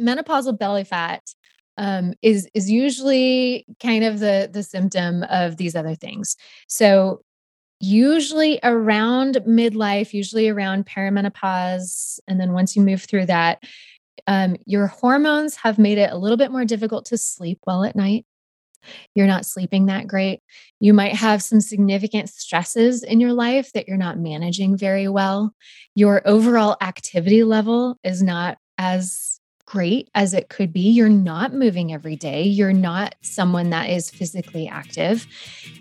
menopausal belly fat um, is is usually kind of the the symptom of these other things. So usually around midlife, usually around perimenopause, and then once you move through that, um, your hormones have made it a little bit more difficult to sleep well at night. You're not sleeping that great. You might have some significant stresses in your life that you're not managing very well. Your overall activity level is not as great as it could be. You're not moving every day. You're not someone that is physically active.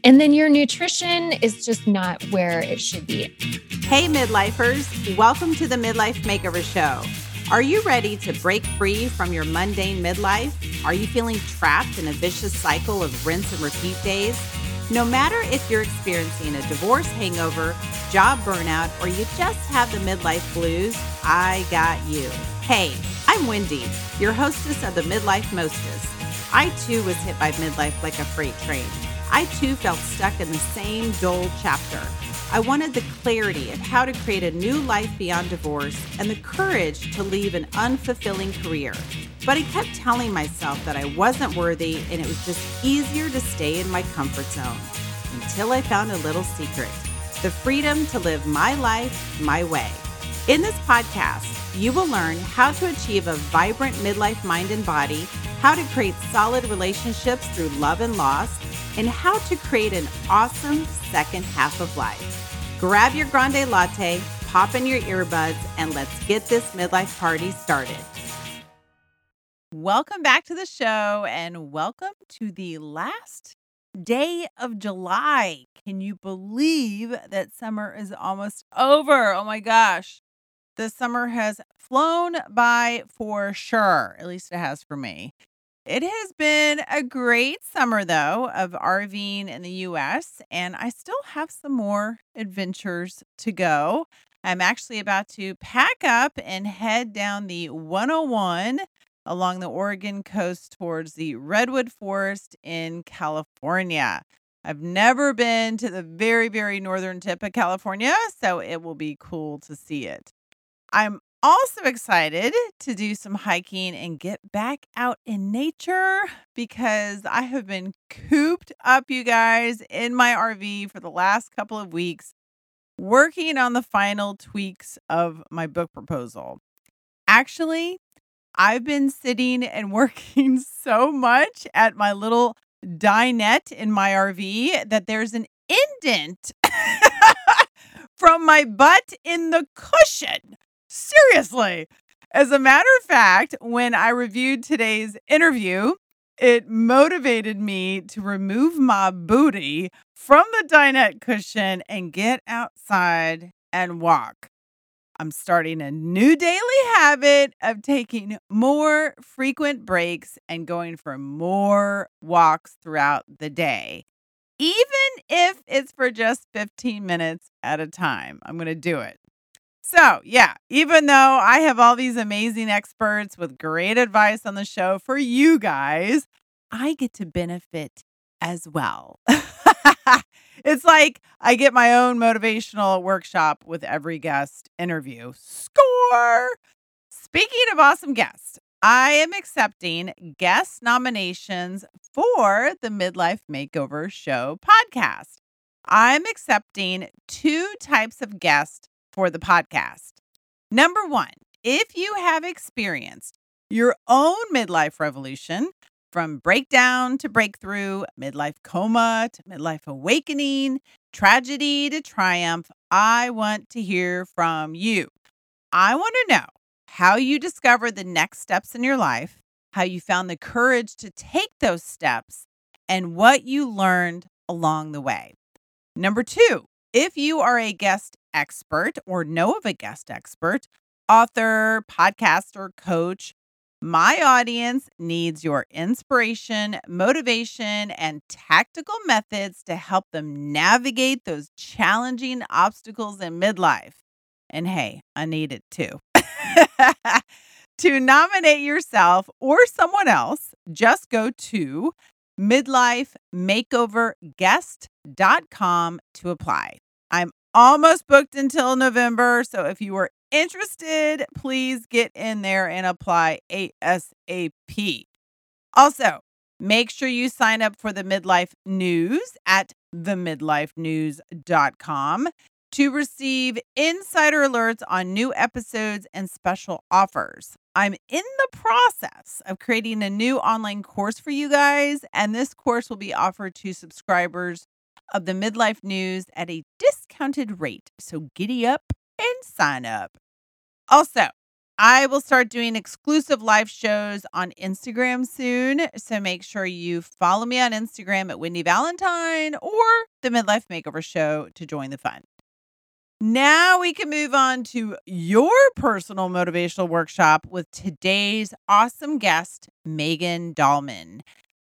And then your nutrition is just not where it should be. Hey, midlifers. Welcome to the Midlife Makeover Show. Are you ready to break free from your mundane midlife? Are you feeling trapped in a vicious cycle of rinse and repeat days? No matter if you're experiencing a divorce hangover, job burnout, or you just have the midlife blues, I got you. Hey, I'm Wendy, your hostess of the Midlife Mostess. I too was hit by midlife like a freight train. I too felt stuck in the same dull chapter. I wanted the clarity of how to create a new life beyond divorce and the courage to leave an unfulfilling career. But I kept telling myself that I wasn't worthy and it was just easier to stay in my comfort zone until I found a little secret the freedom to live my life my way. In this podcast, you will learn how to achieve a vibrant midlife mind and body, how to create solid relationships through love and loss, and how to create an awesome second half of life. Grab your grande latte, pop in your earbuds, and let's get this midlife party started. Welcome back to the show and welcome to the last day of July. Can you believe that summer is almost over? Oh my gosh. The summer has flown by for sure. At least it has for me. It has been a great summer, though, of RVing in the US, and I still have some more adventures to go. I'm actually about to pack up and head down the 101 along the Oregon coast towards the Redwood Forest in California. I've never been to the very, very northern tip of California, so it will be cool to see it. I'm also excited to do some hiking and get back out in nature because I have been cooped up, you guys, in my RV for the last couple of weeks, working on the final tweaks of my book proposal. Actually, I've been sitting and working so much at my little dinette in my RV that there's an indent from my butt in the cushion. Seriously. As a matter of fact, when I reviewed today's interview, it motivated me to remove my booty from the dinette cushion and get outside and walk. I'm starting a new daily habit of taking more frequent breaks and going for more walks throughout the day. Even if it's for just 15 minutes at a time, I'm going to do it. So, yeah, even though I have all these amazing experts with great advice on the show for you guys, I get to benefit as well. it's like I get my own motivational workshop with every guest interview. Score! Speaking of awesome guests, I am accepting guest nominations for the Midlife Makeover Show podcast. I'm accepting two types of guests for the podcast. Number one, if you have experienced your own midlife revolution, from breakdown to breakthrough, midlife coma to midlife awakening, tragedy to triumph, I want to hear from you. I want to know how you discovered the next steps in your life, how you found the courage to take those steps, and what you learned along the way. Number two, if you are a guest expert or know of a guest expert, author, podcaster, coach, my audience needs your inspiration, motivation, and tactical methods to help them navigate those challenging obstacles in midlife. And hey, I need it too. to nominate yourself or someone else, just go to midlifemakeoverguest.com to apply. Almost booked until November. So if you are interested, please get in there and apply ASAP. Also, make sure you sign up for the Midlife News at themidlifenews.com to receive insider alerts on new episodes and special offers. I'm in the process of creating a new online course for you guys, and this course will be offered to subscribers of the Midlife News at a discounted rate. So giddy up and sign up. Also, I will start doing exclusive live shows on Instagram soon. So make sure you follow me on Instagram at Wendy Valentine or the Midlife Makeover Show to join the fun. Now we can move on to your personal motivational workshop with today's awesome guest, Megan Dahlman.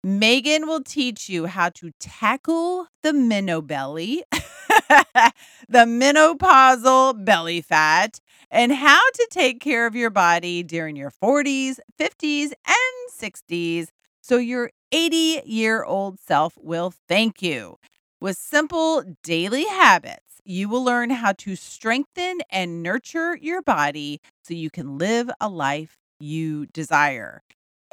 Megan will teach you how to tackle the meno belly, the menopausal belly fat, and how to take care of your body during your 40s, 50s, and 60s so your 80 year old self will thank you. With simple daily habits, you will learn how to strengthen and nurture your body so you can live a life you desire.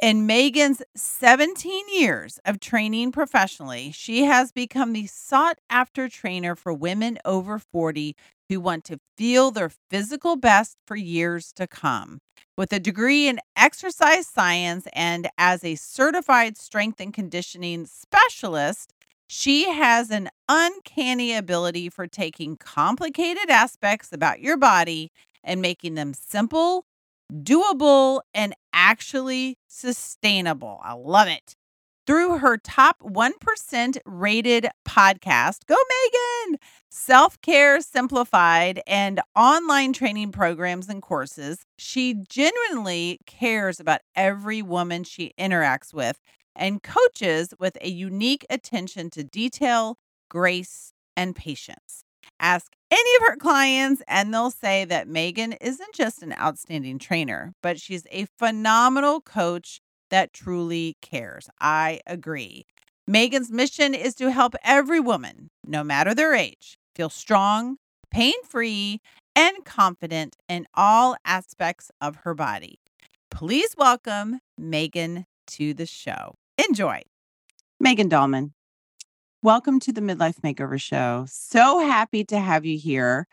In Megan's 17 years of training professionally, she has become the sought after trainer for women over 40 who want to feel their physical best for years to come. With a degree in exercise science and as a certified strength and conditioning specialist, she has an uncanny ability for taking complicated aspects about your body and making them simple, doable, and actually sustainable. I love it. Through her top 1% rated podcast, Go Megan! Self Care Simplified and online training programs and courses, she genuinely cares about every woman she interacts with and coaches with a unique attention to detail, grace, and patience. Ask any of her clients, and they'll say that Megan isn't just an outstanding trainer, but she's a phenomenal coach that truly cares. I agree. Megan's mission is to help every woman, no matter their age, feel strong, pain free, and confident in all aspects of her body. Please welcome Megan to the show. Enjoy. Megan Dahlman, welcome to the Midlife Makeover Show. So happy to have you here.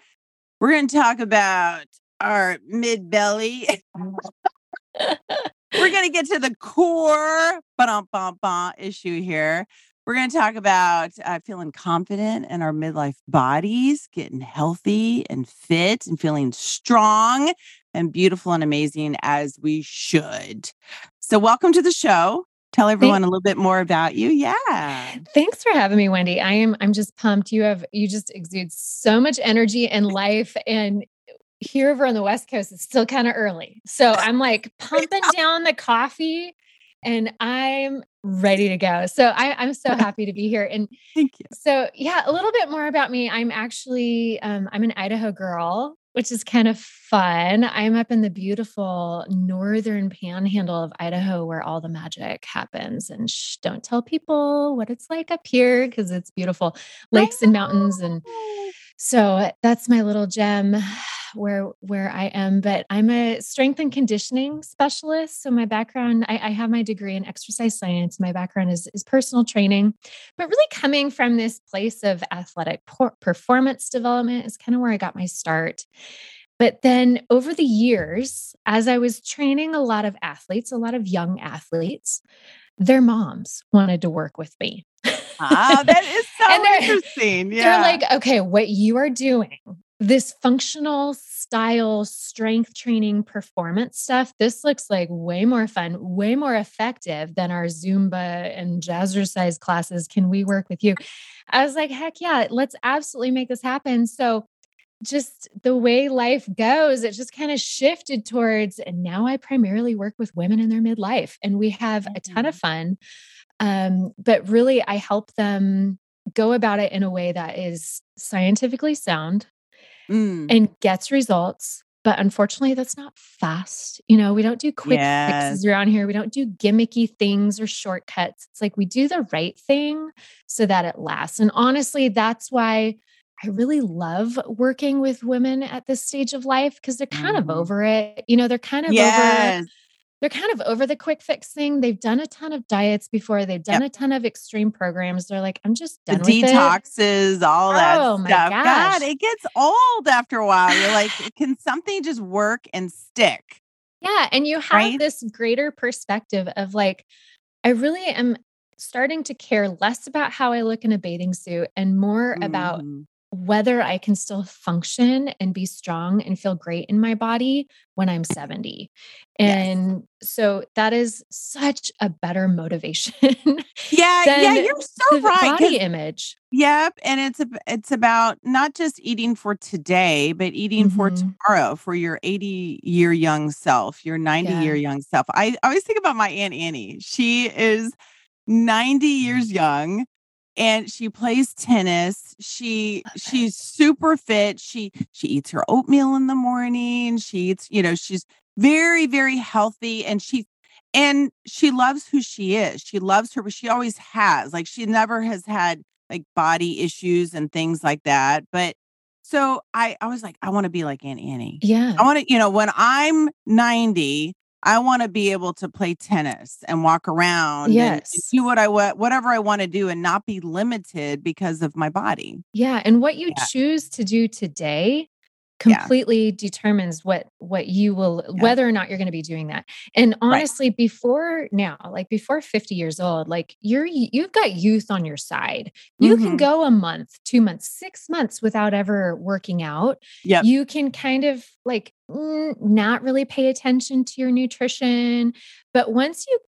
We're going to talk about our mid belly. We're going to get to the core issue here. We're going to talk about uh, feeling confident in our midlife bodies, getting healthy and fit, and feeling strong and beautiful and amazing as we should. So, welcome to the show tell everyone a little bit more about you. Yeah. Thanks for having me wendy. I am i'm just pumped. You have you just exude so much energy and life and here over on the west coast it's still kind of early. So i'm like pumping down the coffee and i'm ready to go. So I, i'm so happy to be here. And thank you. so yeah a little bit more about me. I'm actually um, i'm an idaho girl which is kind of fun. I'm up in the beautiful northern panhandle of Idaho where all the magic happens. And shh, don't tell people what it's like up here because it's beautiful lakes and mountains and oh. so that's my little gem where where I am. But I'm a strength and conditioning specialist. So my background, I, I have my degree in exercise science. My background is is personal training, but really coming from this place of athletic performance development is kind of where I got my start. But then over the years, as I was training a lot of athletes, a lot of young athletes, their moms wanted to work with me. ah, that is so interesting. Yeah. They're like, okay, what you are doing, this functional style strength training performance stuff, this looks like way more fun, way more effective than our Zumba and jazzercise classes. Can we work with you? I was like, heck yeah, let's absolutely make this happen. So just the way life goes, it just kind of shifted towards, and now I primarily work with women in their midlife, and we have a ton of mm-hmm. fun. Um, but really, I help them go about it in a way that is scientifically sound mm. and gets results. But unfortunately, that's not fast. You know, we don't do quick yes. fixes around here. We don't do gimmicky things or shortcuts. It's like we do the right thing so that it lasts. And honestly, that's why I really love working with women at this stage of life because they're kind of Mhm. over it. You know, they're kind of over Yes. They're kind of over the quick fix thing. They've done a ton of diets before. They've done Yep. a ton of extreme programs. They're like, I'm just The done with it. detoxes, all that Oh my stuff. God, it gets old after a while. You're like, can something just work and stick? Yeah. And you have Right? this greater perspective of like, I really am starting to care less about how I look in a bathing suit and more about Mhm. Whether I can still function and be strong and feel great in my body when I'm 70. Yes. And so that is such a better motivation Yeah, yeah, you're so right. body image. Yep, and it's ab- it's about not just eating for today, but eating for Mhm. tomorrow for your 80 year young self, your 90 Yeah. year young self. I always think about my aunt Annie. She is 90 years young and she plays tennis. She she's super fit. She she eats her oatmeal in the morning. She eats, you know, she's very very healthy and she and she loves who she is. She loves her, but she always has. Like she never has had like body issues and things like that. But so I I was like, I want to be like Aunt Annie. Yeah. I want to, you know, when I'm 90, I want to be able to play tennis and walk around and- and, Yes. do what I want, whatever I want to do and not be limited because of my body. Yeah, and what you Yeah. choose to do today Yeah. completely determines what what you will Yeah. whether or not you're going to be doing that. And Right. honestly, before now, like before 50 years old, like you're you've got youth on your side. You can Mhm. go a month, 2 months, 6 months without ever working out. yeah You can kind of like not really pay attention to your nutrition, but once you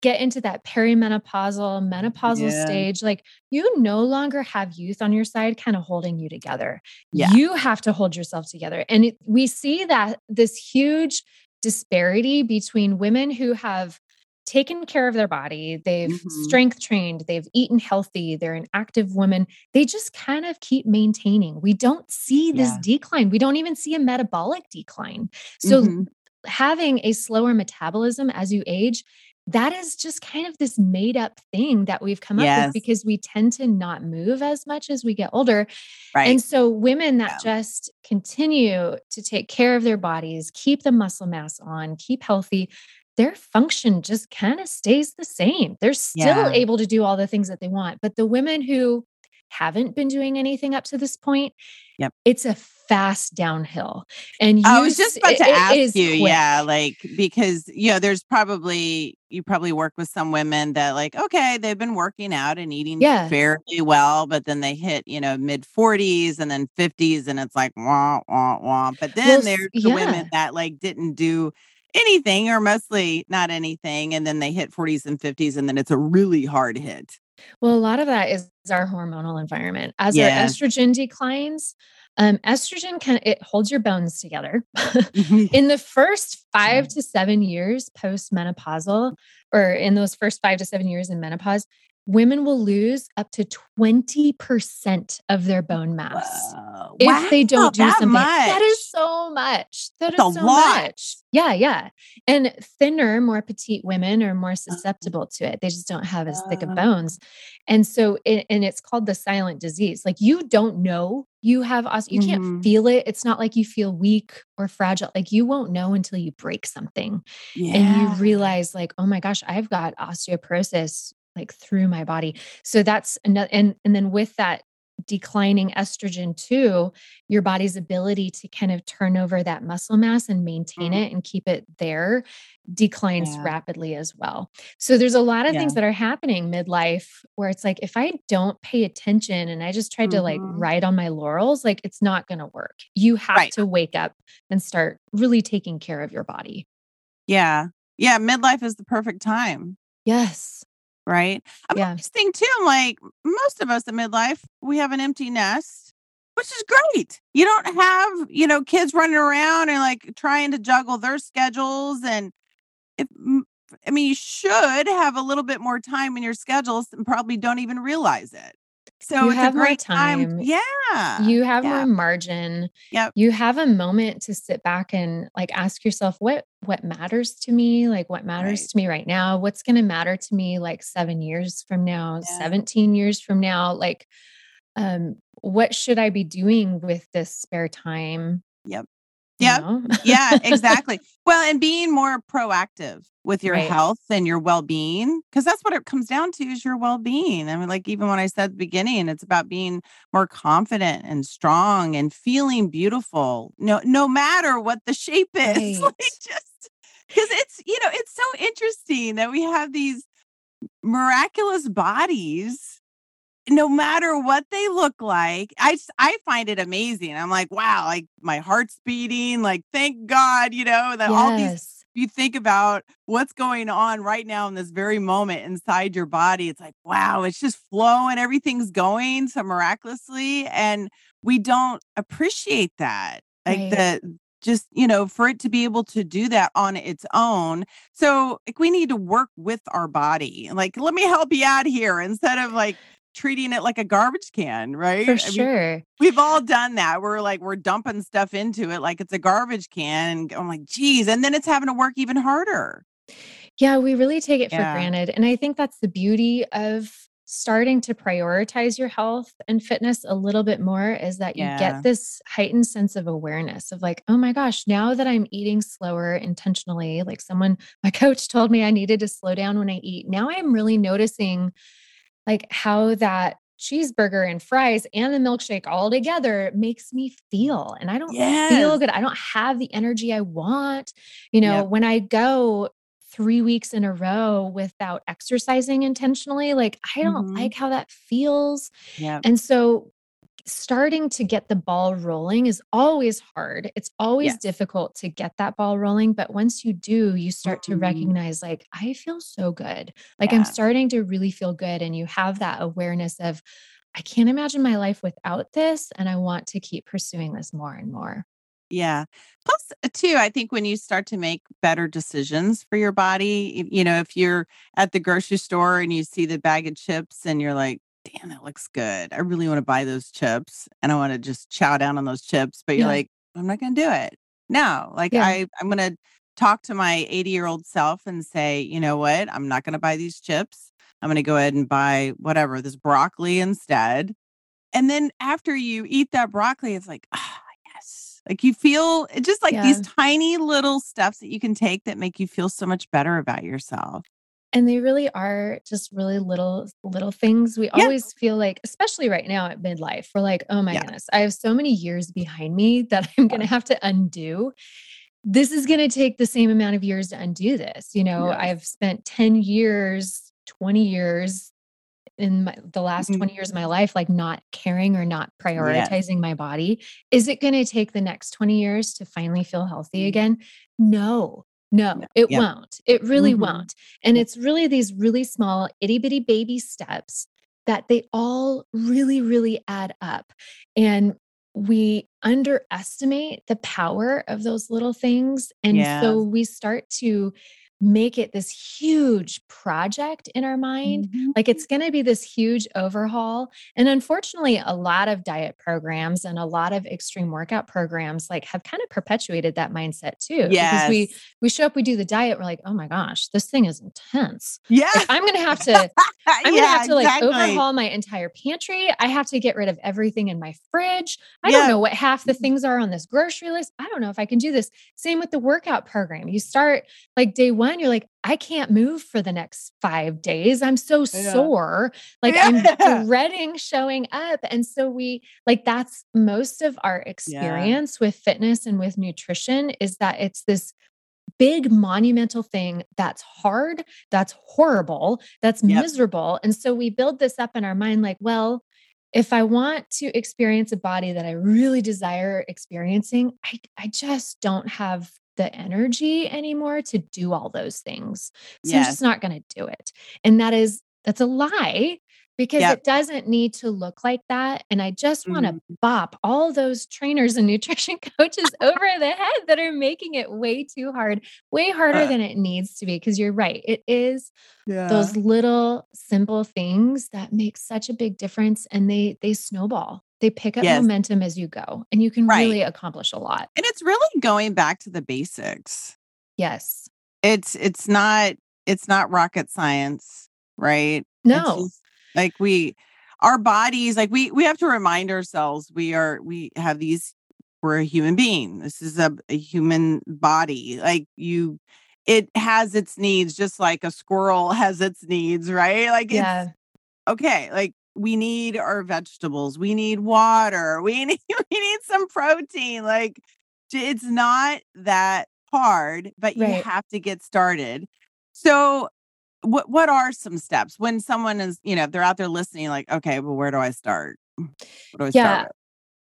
get into that perimenopausal menopausal Yeah. stage like you no longer have youth on your side kind of holding you together Yeah. you have to hold yourself together and it, we see that this huge disparity between women who have taken care of their body they've Mhm. strength trained they've eaten healthy they're an active woman they just kind of keep maintaining we don't see this Yeah. decline we don't even see a metabolic decline so Mhm. having a slower metabolism as you age that is just kind of this made up thing that we've come up with because we tend to not move as much as we get older right. and so women that Yeah. just continue to take care of their bodies keep the muscle mass on keep healthy their function just kind of stays the same they're still Yeah. able to do all the things that they want but the women who haven't been doing anything up to this point Yep. it's a fast downhill and you I was just about to it- it ask is you, yeah, like because you know, there's probably you probably work with some women that like, okay, they've been working out and eating Yeah. fairly well, but then they hit, you know, mid 40s and then 50s, and it's like wah wah wah. But then Well, there's the yeah. women that like didn't do anything or mostly not anything, and then they hit 40s and 50s, and then it's a really hard hit. Well, a lot of that is our hormonal environment. As Yeah. our estrogen declines, um, estrogen can it holds your bones together. in the first five to seven years post menopausal, or in those first five to seven years in menopause, women will lose up to 20% of their bone mass. If they don't do that something, that is so much. That is That's a so lot. much. Yeah, yeah. And thinner, more petite women are more Uh-huh. susceptible to it. They just don't have as thick of Uh. bones. And so, it, and it's called the silent disease. Like you don't know you have os- you can't Mhm. feel it. It's not like you feel weak or fragile. Like you won't know until you break something Yeah. and you realize like oh my gosh i've got osteoporosis like through my body so that's another and and then with that declining estrogen too your body's ability to kind of turn over that muscle mass and maintain Mm. it and keep it there declines Yeah. rapidly as well so there's a lot of Yeah. things that are happening midlife where it's like if i don't pay attention and i just tried to like Mhm. ride on my laurels like it's not going to work you have Right. to wake up and start really taking care of your body Yeah. Yeah. Midlife is the perfect time. yes Right. I'm Yeah. always think too, I'm like, most of us at midlife, we have an empty nest, which is great. You don't have, you know, kids running around and like trying to juggle their schedules. And if, I mean, you should have a little bit more time in your schedules and probably don't even realize it. So You it's have more great time. time. Yeah. you have yeah. more margin Yep. you have a moment to sit back and like ask yourself what what matters to me like what matters Right. to me right now what's going to matter to me like 7 years from now Yeah. 17 years from now like um what should I be doing with this spare time? Yep. Yep. yeah, exactly. Well, and being more proactive with your right. health and your well-being because that's what it comes down to is your well-being. I mean like even when I said at the beginning it's about being more confident and strong and feeling beautiful. No no matter what the shape is. Right. Like just cuz it's you know it's so interesting that we have these miraculous bodies no matter what they look like i i find it amazing i'm like wow like my heart's beating like thank god you know that yes. all these you think about what's going on right now in this very moment inside your body it's like wow it's just flowing everything's going so miraculously and we don't appreciate that like right. the just you know for it to be able to do that on its own so like we need to work with our body like let me help you out here instead of like treating it like a garbage can, right? For sure. Mean, we've all done that. We're like, we're dumping stuff into it like it's a garbage can. And I'm like, geez. And then it's having to work even harder. Yeah, we really take it yeah. for granted. And I think that's the beauty of starting to prioritize your health and fitness a little bit more is that you yeah. get this heightened sense of awareness of like, oh my gosh, now that I'm eating slower intentionally, like someone, my coach told me I needed to slow down when I eat. Now I'm really noticing like how that cheeseburger and fries and the milkshake all together makes me feel and i don't yes. feel good i don't have the energy i want you know yep. when i go three weeks in a row without exercising intentionally like i don't mm-hmm. like how that feels yeah and so starting to get the ball rolling is always hard. It's always yes. difficult to get that ball rolling. But once you do, you start mm-hmm. to recognize, like, I feel so good. Like, yeah. I'm starting to really feel good. And you have that awareness of, I can't imagine my life without this. And I want to keep pursuing this more and more. Yeah. Plus, uh, too, I think when you start to make better decisions for your body, you know, if you're at the grocery store and you see the bag of chips and you're like, damn, that looks good. I really want to buy those chips and I want to just chow down on those chips. But you're yeah. like, I'm not going to do it. No, like yeah. I, I'm going to talk to my 80 year old self and say, you know what? I'm not going to buy these chips. I'm going to go ahead and buy whatever, this broccoli instead. And then after you eat that broccoli, it's like, ah, yes. Like you feel just like yeah. these tiny little steps that you can take that make you feel so much better about yourself. And they really are just really little, little things. We yeah. always feel like, especially right now at midlife, we're like, oh my yeah. goodness, I have so many years behind me that I'm going to have to undo. This is going to take the same amount of years to undo this. You know, yes. I've spent 10 years, 20 years in my, the last mm-hmm. 20 years of my life, like not caring or not prioritizing my body. Is it going to take the next 20 years to finally feel healthy mm-hmm. again? No. No, it won't. It really mm-hmm. won't. And it's really these really small, itty bitty baby steps that they all really, really add up. And we underestimate the power of those little things. And yeah. so we start to make it this huge project in our mind. Mm-hmm. Like it's going to be this huge overhaul. And unfortunately, a lot of diet programs and a lot of extreme workout programs like have kind of perpetuated that mindset too. Yes. Because we we show up, we do the diet, we're like, oh my gosh, this thing is intense. Yeah. Like, I'm gonna have to, I'm yeah, gonna have to like exactly. overhaul my entire pantry. I have to get rid of everything in my fridge. I yeah. don't know what half the things are on this grocery list. I don't know if I can do this. Same with the workout program. You start like day one one, you're like, I can't move for the next five days. I'm so yeah. sore. Like yeah. I'm dreading showing up. And so we like that's most of our experience yeah. with fitness and with nutrition is that it's this big monumental thing that's hard, that's horrible, that's yep. miserable. And so we build this up in our mind like, well, if I want to experience a body that I really desire experiencing, I, I just don't have the energy anymore to do all those things. So yes. I'm just not going to do it. And that is, that's a lie because yep. it doesn't need to look like that. And I just want to mm. bop all those trainers and nutrition coaches over the head that are making it way too hard, way harder uh, than it needs to be. Because you're right. It is yeah. those little simple things that make such a big difference and they they snowball they pick up yes. momentum as you go and you can right. really accomplish a lot and it's really going back to the basics yes it's it's not it's not rocket science right no like we our bodies like we we have to remind ourselves we are we have these we're a human being. This is a, a human body. Like you it has its needs just like a squirrel has its needs, right? Like Yeah. it's okay, like we need our vegetables, we need water, we need we need some protein. Like it's not that hard, but you Right. have to get started. So what what are some steps when someone is, you know, if they're out there listening, like, okay, well, where do I start? What do I Yeah. start?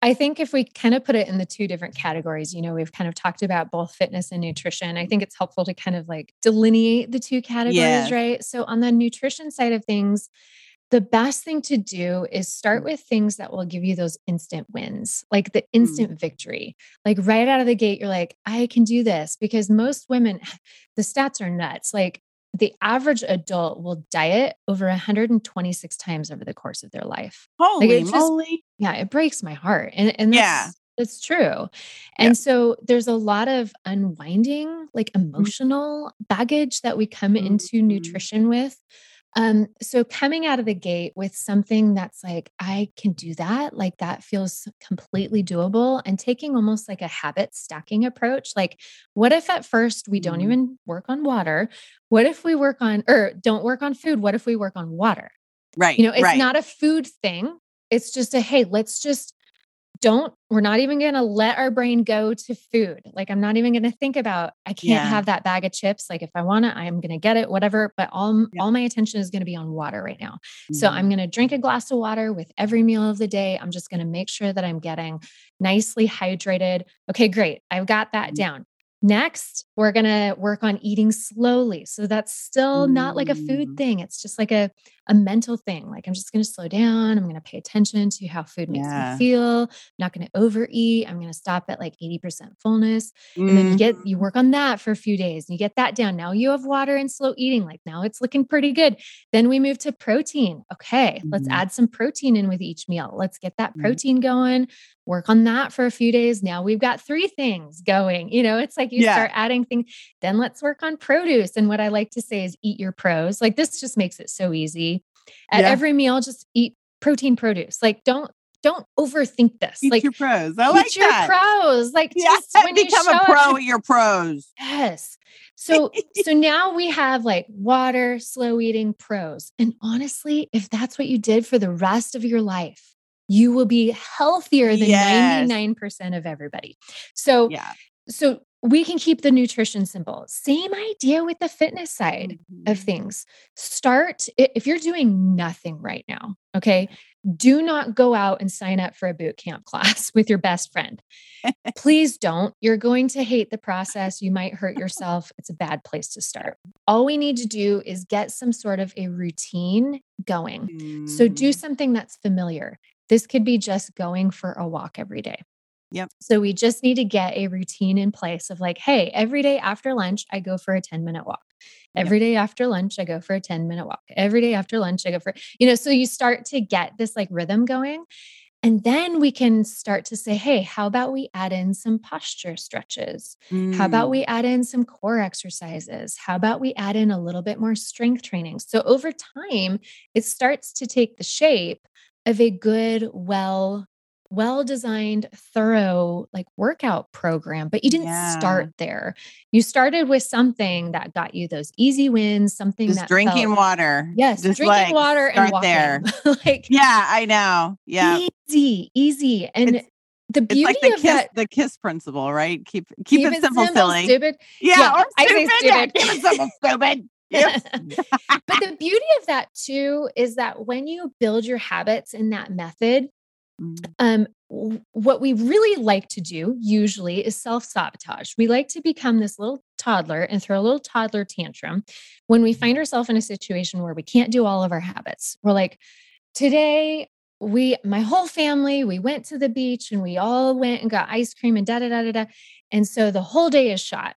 I think if we kind of put it in the two different categories, you know, we've kind of talked about both fitness and nutrition. I think it's helpful to kind of like delineate the two categories, Yes. right? So, on the nutrition side of things, the best thing to do is start with things that will give you those instant wins, like the Mm. instant victory. Like right out of the gate, you're like, I can do this because most women, the stats are nuts. Like the average adult will diet over 126 times over the course of their life. Holy it's just moly. yeah, it breaks my heart. And and Yeah. that's that's true. Yeah. And so there's a lot of unwinding, like emotional baggage that we come into Mhm. nutrition with. Um, so coming out of the gate with something that's like, I can do that, like that feels completely doable, and taking almost like a habit stacking approach. Like, what if at first we don't Mhm. even work on water? What if we work on or don't work on food? What if we work on water? Right. You know, it's right. not a food thing. It's just a hey, let's just don't, we're not even going to let our brain go to food. Like, I'm not even going to think about, I can't Yeah. have that bag of chips. Like, if I want it, I'm going to get it, whatever. But all, Yeah. all my attention is going to be on water right now. So Mhm. I'm going to drink a glass of water with every meal of the day. I'm just going to make sure that I'm getting nicely hydrated. Okay, great. I've got that Mhm. down. Next, we're going to work on eating slowly. So that's still not like a food Mm. thing. It's just like a, a mental thing. Like I'm just going to slow down. I'm going to pay attention to how food makes Yeah. me feel. I'm not going to overeat. I'm going to stop at like 80% fullness. And then you get you Mhm. work on that for a few days and you get that down. Now you have water and slow eating. Like now it's looking pretty good. Then we move to protein. Okay, let's Mhm. add some protein in with each meal. Let's get that Mhm. protein going. Work on that for a few days. Now we've got three things going. You know, it's like you Yeah. start adding things. Then let's work on produce. And what I like to say is eat your pros. Like this just makes it so easy. At Yeah. every meal, just eat protein produce. Like don't don't overthink this. Eat like your pros. I like your that. pros. Like Yeah. just when you Become show a pro at your pros. Yes. So so now we have like water, slow eating pros. And honestly, if that's what you did for the rest of your life, you will be healthier than Yes. 99% of everybody. So Yeah. so we can keep the nutrition simple. Same idea with the fitness side of Mhm. things. Start if you're doing nothing right now, okay? Do not go out and sign up for a boot camp class with your best friend. Please don't. You're going to hate the process. You might hurt yourself. It's a bad place to start. All we need to do is get some sort of a routine going. So do Mhm. something that's familiar. This could be just going for a walk every day. Yep. So we just need to get a routine in place of like, hey, every day after lunch, I go for a 10 minute walk. Yep. Every day after lunch, I go for a 10 minute walk. Every day after lunch, I go for, you know, so you start to get this like rhythm going. And then we can start to say, hey, how about we add in some posture stretches? How about Mm. we add in some core exercises? How about we add in a little bit more strength training? So over time, it starts to take the shape of a good, well, well designed, thorough like workout program, but you didn't Yeah. start there. You started with something that got you those easy wins, something Just that drinking felt, water. yes, Just drinking like water and walking. there. like Yeah, I know. Yeah. easy, easy. And It's the beauty like the of kiss that the kiss principle, right? Keep keep, it simple, silly. stupid. Yeah, Yeah, or I say stupid. Yeah, stupid. keep it simple, stupid. Yep. but the beauty of that too is that when you build your habits in that method, Mm. um, what we really like to do usually is self sabotage. We like to become this little toddler and throw a little toddler tantrum when we find ourselves in a situation where we can't do all of our habits. We're like, today, we, my whole family, we went to the beach and we all went and got ice cream and da da da da da. And so the whole day is shot.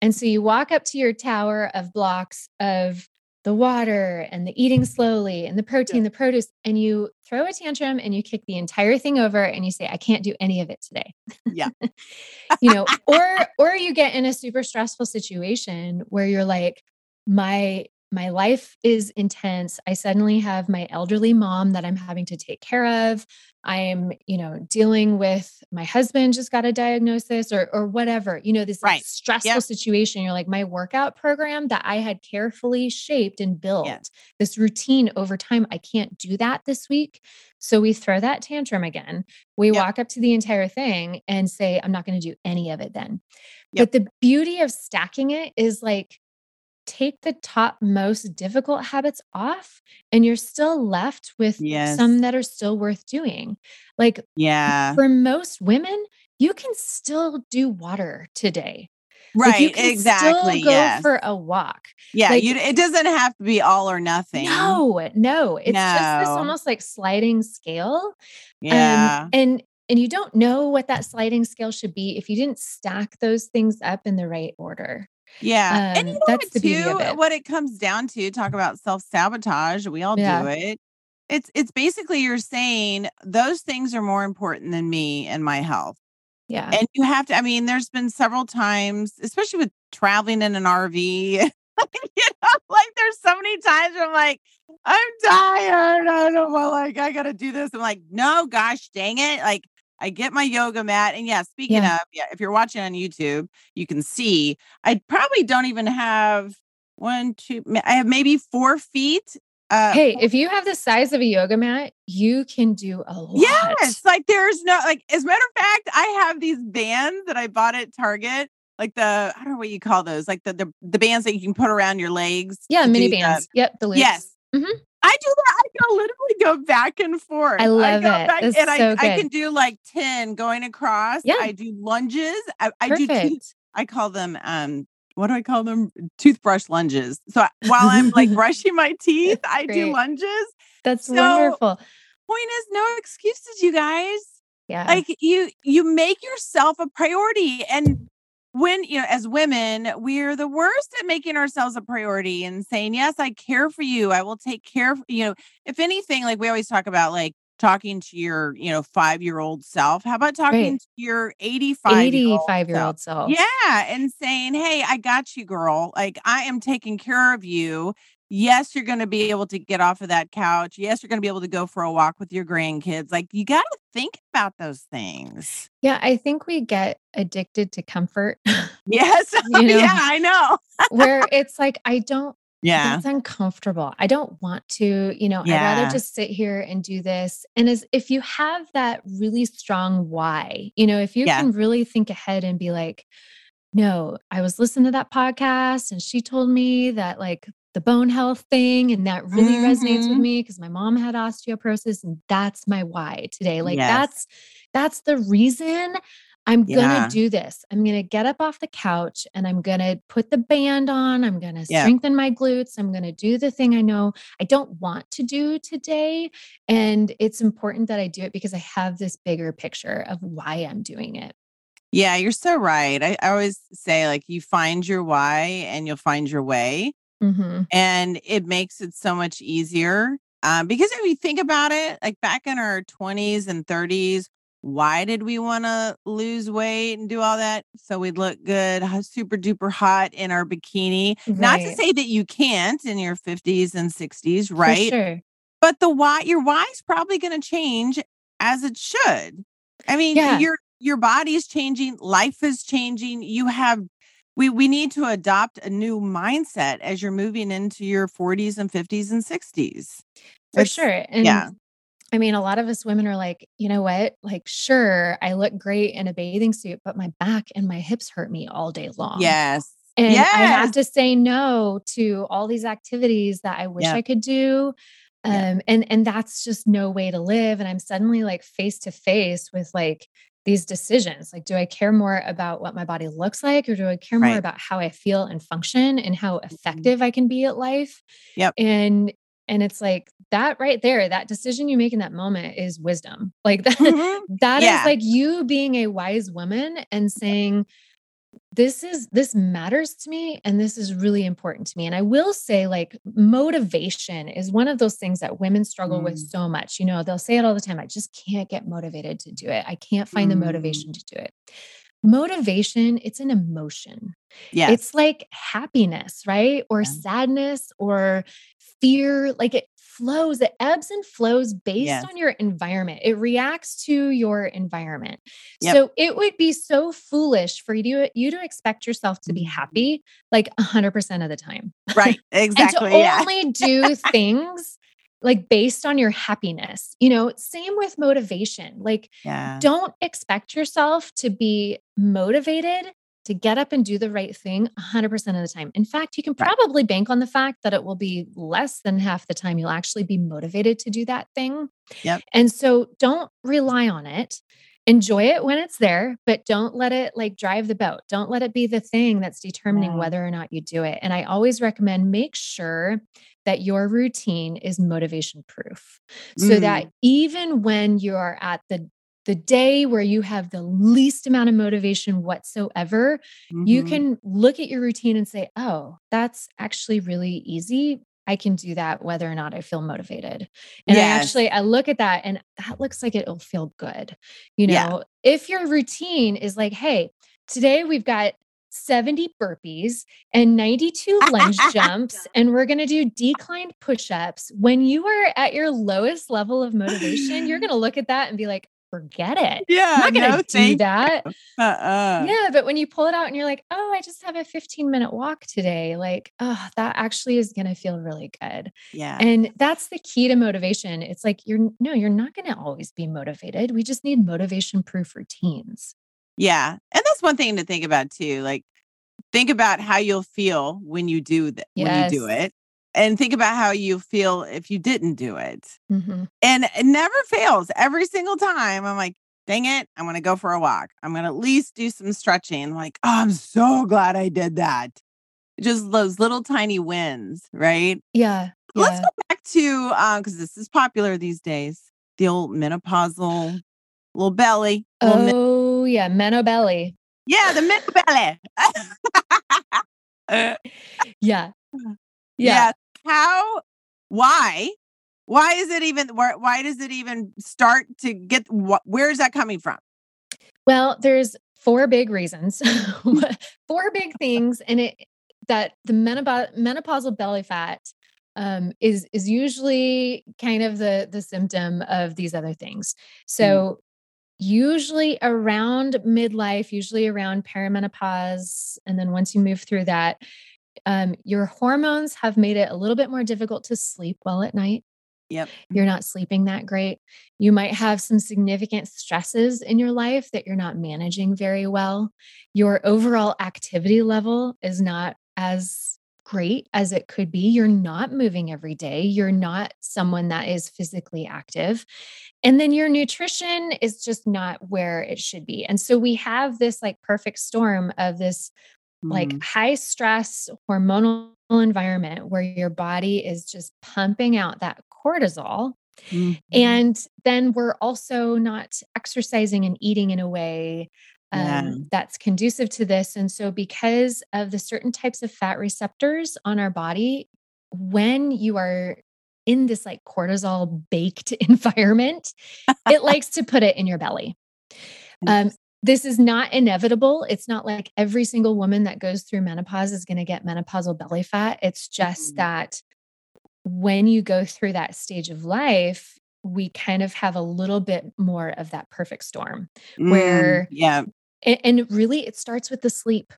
And so you walk up to your tower of blocks of the water and the eating slowly and the protein, the produce, and you throw a tantrum and you kick the entire thing over and you say, I can't do any of it today. Yeah. you know, or or you get in a super stressful situation where you're like, my my life is intense. I suddenly have my elderly mom that I'm having to take care of. I'm, you know, dealing with my husband just got a diagnosis or or whatever. You know, this Right. stressful Yep. situation. You're like my workout program that I had carefully shaped and built Yeah. this routine over time. I can't do that this week. So we throw that tantrum again. We Yep. walk up to the entire thing and say, I'm not going to do any of it then. Yep. But the beauty of stacking it is like take the top most difficult habits off and you're still left with Yes. some that are still worth doing. Like Yeah. for most women, you can still do water today. Like you Right. can Exactly. still go Yes. for a walk. Yeah. like- you it doesn't have to be all or nothing. No, no. It's just this almost like sliding scale. Yeah. Um, and and you don't know what that sliding scale should be if you didn't stack those things up in the right order. Yeah. and Um, you know that's what, too, it. what it comes down to, talk about self-sabotage. We all Yeah. do it. It's it's basically you're saying those things are more important than me and my health. Yeah. And you have to, I mean, there's been several times, especially with traveling in an RV. you know, like there's so many times where I'm like, I'm tired. I don't want like I gotta do this. I'm like, no, gosh dang it. Like I get my yoga mat. And yeah, speaking Yeah. of, yeah, if you're watching on YouTube, you can see I probably don't even have one, two, I have maybe four feet. Uh hey, if you have the size of a yoga mat, you can do a lot. Yes, like there's no like as a matter of fact, I have these bands that I bought at Target, like the I don't know what you call those, like the the, the bands that you can put around your legs. Yeah, mini do the- bands. Yep, the loops. yes. Mhm. I do that. I can literally go back and forth. I love go it. back- and I, so I can do like 10 going across. Yeah. I do lunges. I, I do tooth, I call them um what do I call them? Toothbrush lunges. So while I'm like brushing my teeth, I do lunges. That's So- wonderful. Point is no excuses, you guys Yeah. like you you make yourself a priority and when you know as women we're the worst at making ourselves a priority and saying yes i care for you i will take care of you know if anything like we always talk about like talking to your you know five year old self how about talking Right. to your 85 year old 85 year self? old self. yeah and saying hey i got you girl like i am taking care of you yes you're going to be able to get off of that couch yes you're going to be able to go for a walk with your grandkids like you got to think about those things Yeah, I think we get addicted to comfort yes You know? yeah i know where it's like, I don't, yeah it's uncomfortable. I don't want to, you know, I'd rather just sit here and do this. And as if you have that really strong why, you know, if you Yeah. can really think ahead and be like, no, I was listening to that podcast and she told me that like the bone health thing and that really resonates with Mhm. me because my mom had osteoporosis and that's my why today. Like Yes. that's that's the reason I'm gonna do this. I'm gonna get up off the couch and I'm gonna put the band on. I'm gonna Yeah. strengthen my glutes. I'm gonna do the thing I know I don't want to do today. And it's important that I do it because I have this bigger picture of why I'm doing it. yeah you're so right I, I always say like you find your why and you'll find your way Mhm. and it makes it so much easier um, because if you think about it like back in our 20s and 30s why did we want to lose weight and do all that so we'd look good super duper hot in our bikini not to say that you can't in your 50s and 60s For right sure. but the why your why is probably going to change as it should i mean Yeah. your your body's changing life is changing you have we we need to adopt a new mindset as you're moving into your 40s and 50s and 60s For It's- sure. And yeah I mean, a lot of us women are like, you know what? Like, sure, I look great in a bathing suit, but my back and my hips hurt me all day long. yes And I have to say no to all these activities that I wish Yep. I could do. Um, Yep. and and that's just no way to live. And I'm suddenly like face to face with like these decisions. Like, do I care more about what my body looks like, or do I care more Right. about how I feel and function and how Mhm. effective I can be at life? Yep. And and it's like that right there, that decision you make in that moment is wisdom. Like that, Mhm. that is Yeah. like you being a wise woman and saying, this is this matters to me and this is really important to me and i will say like motivation is one of those things that women struggle with Mm. so much you know they'll say it all the time i just can't get motivated to do it i can't find the Mm. motivation to do it motivation, it's an emotion. yeah It's like happiness, right? Or Yeah. sadness or fear. Like it flows, it ebbs and flows based Yes. on your environment. It reacts to your environment. Yep. So it would be so foolish for you to, you to expect yourself to be Mhm. happy like 100% of the time. Right. and to Yeah. only do things like based on your happiness. You know, same with motivation. Like Yeah. don't expect yourself to be motivated to get up and do the right thing 100% of the time. In fact, you can Right. probably bank on the fact that it will be less than half the time you'll actually be motivated to do that thing. Yep. And so don't rely on it. Enjoy it when it's there, but don't let it like drive the boat. Don't let it be the thing that's determining Yeah. whether or not you do it. And I always recommend make sure that your routine is motivation proof so that Mm. even when you are at the the day where you have the least amount of motivation whatsoever, you Mhm. can look at your routine and say, "Oh, that's actually really easy. I can do that whether or not I feel motivated." And I actually I look at that and that looks like it'll feel good. You Yeah. know, if your routine is like, "Hey, today we've got 70 burpees and 92 lunge jumps and we're going to do declined push-ups." When you are at your lowest level of motivation, you're going to look at that and be like, "Forget it. Yeah. I'm not going to No, do that." Uh-uh. Yeah, but when you pull it out and you're like, "Oh, I just have a 15 minute walk today." Like, oh, that actually is going to feel really good. Yeah. And that's the key to motivation. It's like you're no, you're not going to always be motivated. We just need motivation proof routines. Yeah. And that's one thing to think about too. Like think about how you'll feel when you do that when you do it. And think about how you feel if you didn't do it. Mhm. And it never fails. Every single time I'm like, dang it, I'm gonna go for a walk. I'm gonna at least do some stretching. I'm like, oh, I'm so glad I did that. Just those little tiny wins, right? Yeah. Let's go back to um, because this is popular these days. The old menopausal little belly. Little men- Oh, yeah, menobelly. yeah, the meno belly. Uh, Yeah. yeah. Yeah. How? Why? Why is it even? Why does it even start to get? What? Where is that coming from? Well, there's four big reasons. four big things and it that the menopau- menopausal belly fat um, is is usually kind of the the symptom of these other things. So usually around midlife, usually around perimenopause, and then once you move through that, um, your hormones have made it a little bit more difficult to sleep well at night. Yep. You're not sleeping that great. You might have some significant stresses in your life that you're not managing very well. Your overall activity level is not as great as it could be. You're not moving every day. You're not someone that is physically active. And then your nutrition is just not where it should be. And so we have this like perfect storm of this like Mm, high stress hormonal environment where your body is just pumping out that cortisol mhm. and then we're also not exercising and eating in a way Yeah. um, that's conducive to this and so because of the certain types of fat receptors on our body when you are in this like cortisol baked environment it likes to put it in your belly um, this is not inevitable. It's not like every single woman that goes through menopause is going to get menopausal belly fat. It's just Mhm. that when you go through that stage of life, we kind of have a little bit more of that perfect storm Mm, where, yeah. a- and really it starts with the sleep.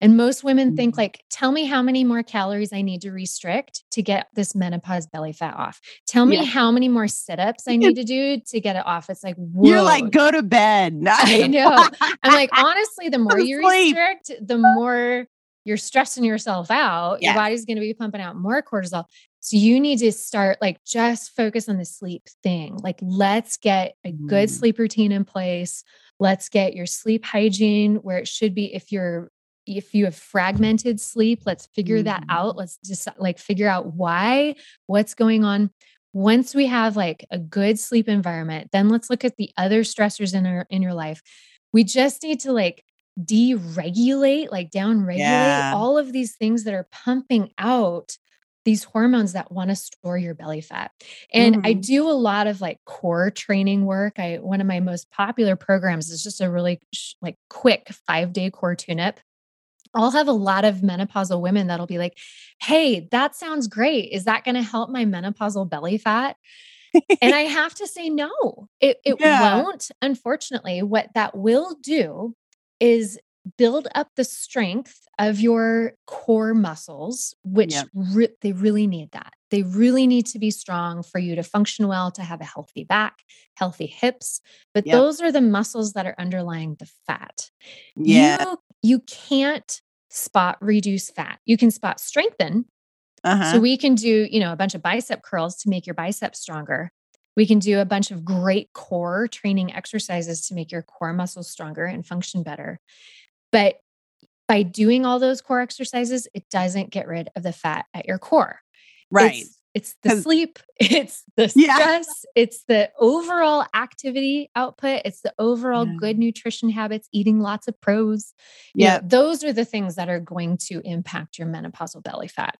And most women think Mhm. like, tell me how many more calories I need to restrict to get this menopause belly fat off. Tell me Yeah. how many more sit-ups I need to do to get it off. It's like, You're like, go to bed. I know. I'm like, honestly, the more you restrict, the more you're stressing yourself out. Your body's going to be pumping out more cortisol. So you need to start like just focus on the sleep thing. Like, let's get a good Mm. sleep routine in place. Let's get your sleep hygiene where it should be. If you're if you have fragmented sleep, let's figure that Mhm. out. Let's just like figure out why, what's going on. Once we have like a good sleep environment, then let's look at the other stressors in our in your life. We just need to like deregulate, like downregulate Yeah. all of these things that are pumping out these hormones that want to store your belly fat. And mm-hmm. I do a lot of like core training work. I one of my most popular programs is just a really sh- like quick 5-day core tune-up. I'll have a lot of menopausal women that'll be like, "Hey, that sounds great. Is that going to help my menopausal belly fat?" and I have to say no. It it yeah. won't. Unfortunately, what that will do is build up the strength of your core muscles, which yep. re- they really need that. They really need to be strong for you to function well, to have a healthy back, healthy hips. But yep. those are the muscles that are underlying the fat. Yeah. You, you can't spot reduce fat. You can spot strengthen. Uh-huh. So we can do, you know, a bunch of bicep curls to make your biceps stronger. We can do a bunch of great core training exercises to make your core muscles stronger and function better. But by doing all those core exercises, it doesn't get rid of the fat at your core. Right. It's, it's the sleep, it's the stress, yeah. it's the overall activity output, it's the overall yeah. good nutrition habits, eating lots of pros. Yeah. those are the things that are going to impact your menopausal belly fat.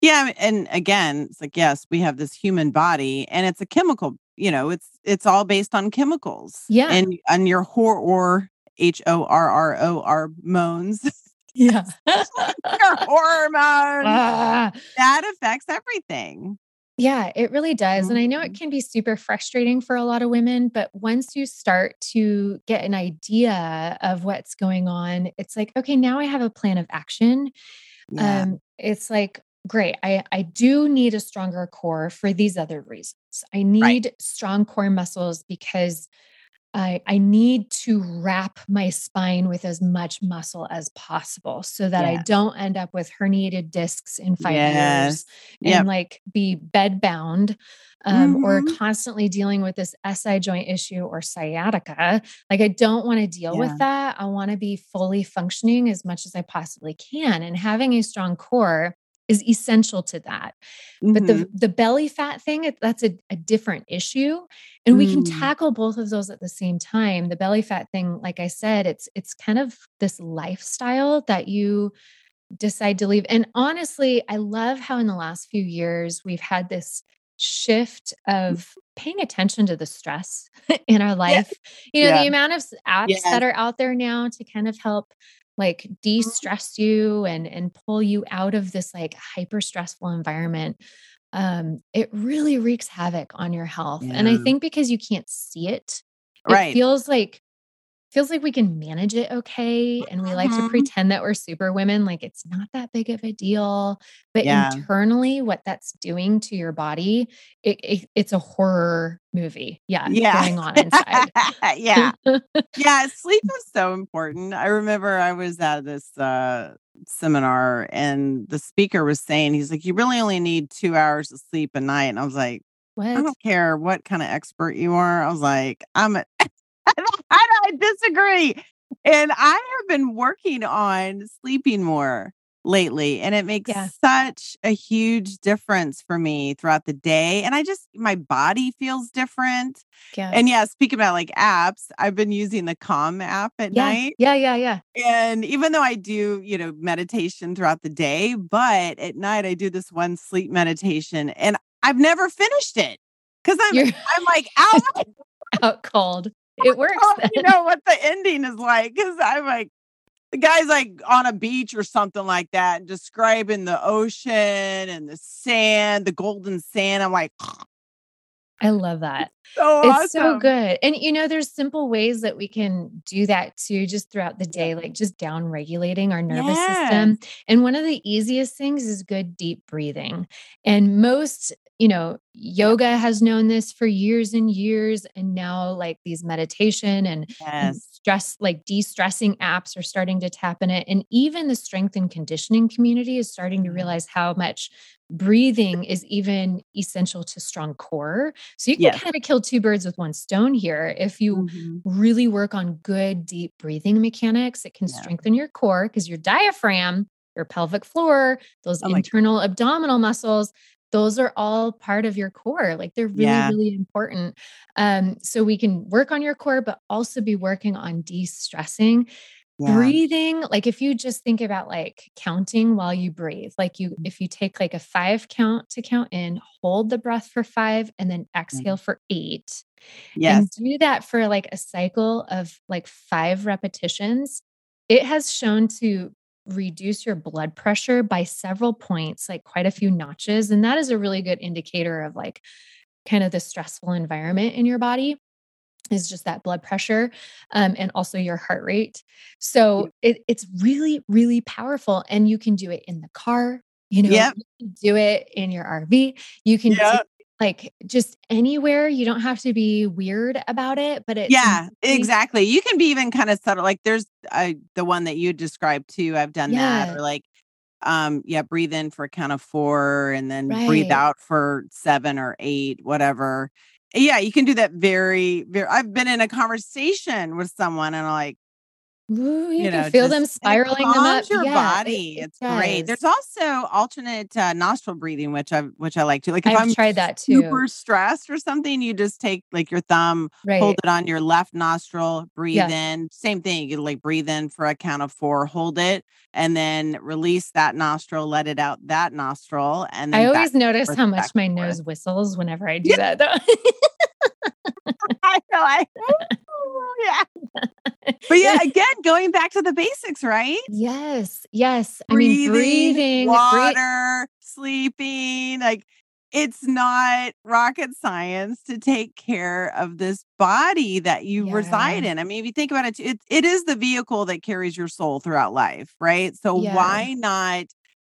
Yeah, and again, it's like yes, we have this human body and it's a chemical, you know, it's it's all based on chemicals. Yeah. And on your horror H O R R O R moans. Yeah. Your hormones. Ah. That affects everything. Yeah, it really does. And I know it mm-hmm. can be super frustrating for a lot of women, but once you start to get an idea of what's going on, it's like, okay, now I have a plan of action. Yeah. Um, it's like, great, I, I do need a stronger core for these other reasons. I need right. strong core muscles because I, I need to wrap my spine with as much muscle as possible so that yeah. I don't end up with herniated discs in five yes. years and yep. like be bed bound um, mm-hmm. or constantly dealing with this SI joint issue or sciatica. Like, I don't want to deal yeah. with that. I want to be fully functioning as much as I possibly can. And having a strong core is essential to that. Mm-hmm. But the mm-hmm. the belly fat thing, that's a, a different issue. And mm. we can mm. tackle both of those at the same time. The belly fat thing, like I said, it's it's kind of this lifestyle that you decide to leave. And honestly, I love how in the last few years we've had this shift mm. of paying attention to the stress in our life. Yeah. You know, yeah. the amount of apps yes. that are out there now to kind of help like mm-hmm. de-stress you and and pull you out of this like hyper stressful environment um it really wreaks havoc on your health yeah. and i think because you can't see it it right. feels like feels like we can manage it okay and we like to mm-hmm. pretend that we're super women like it's not that big of a deal but yeah. internally what that's doing to your body it, it, it's a horror movie yeah yeah going on inside yeah yeah sleep is so important i remember i was at this uh seminar and the speaker was saying he's like you really only need two hours of sleep a night and i was like what? I don't care what kind of expert you are. I was like, I'm a I disagree. And I have been working on sleeping more lately and it makes yeah. such a huge difference for me throughout the day and i just my body feels different yeah. and yeah speaking about like apps i've been using the calm app at yeah. night yeah yeah yeah and even though i do you know meditation throughout the day but at night i do this one sleep meditation and i've never finished it because i'm You're- i'm like out out cold it works. you know what the ending is like because I'm like, the guy's like on a beach or something like that, and describing the ocean and the sand, the golden sand. I'm like, I love that. So oh, it's so good. And you know, there's simple ways that we can do that too, just throughout the day, like just down regulating our nervous yes. system. And one of the easiest things is good deep breathing. And most you know, yoga has known this for years and years. And now, like these meditation and, mm, yes. and stress, like de stressing apps are starting to tap in it. And even the strength and conditioning community is starting to mm-hmm. realize how much breathing is even essential to strong core. So you can yes. kind of kill two birds with one stone here. If you mm-hmm. really work on good, deep breathing mechanics, it can yeah. strengthen your core because your diaphragm your pelvic floor, those oh internal God. abdominal muscles, those are all part of your core like they're really yeah. really important um so we can work on your core but also be working on de-stressing yeah. breathing like if you just think about like counting while you breathe like you if you take like a five count to count in hold the breath for five and then exhale mm-hmm. for eight yes and do that for like a cycle of like five repetitions it has shown to reduce your blood pressure by several points like quite a few notches and that is a really good indicator of like kind of the stressful environment in your body is just that blood pressure um, and also your heart rate. So it, it's really, really powerful. And you can do it in the car, you know, yep. you do it in your RV. You can yep. Like just anywhere. You don't have to be weird about it, but it. Yeah, exactly. You can be even kind of subtle. Like there's uh, the one that you described too. I've done yeah. that. Or like, um, yeah, breathe in for a count of four and then right. breathe out for seven or eight, whatever yeah, you can do that very, very. I've been in a conversation with someone and I'm like, Ooh, you, you know, feel them spiraling them up. Your yeah, body, it, it it's does. great. There's also alternate uh, nostril breathing, which I which I like to. Like if I've am tried that too. Super stressed or something, you just take like your thumb, right. hold it on your left nostril, breathe yeah. in. Same thing. You like breathe in for a count of four, hold it, and then release that nostril, let it out that nostril, and I always notice how much my nose whistles whenever I do yeah. that. Though I know. I yeah. But yeah, again, going back to the basics, right? Yes. Yes. Breathing, I mean, breathing, water, breathe- sleeping, like it's not rocket science to take care of this body that you yeah. reside in. I mean, if you think about it, it, it is the vehicle that carries your soul throughout life, right? So yeah. why not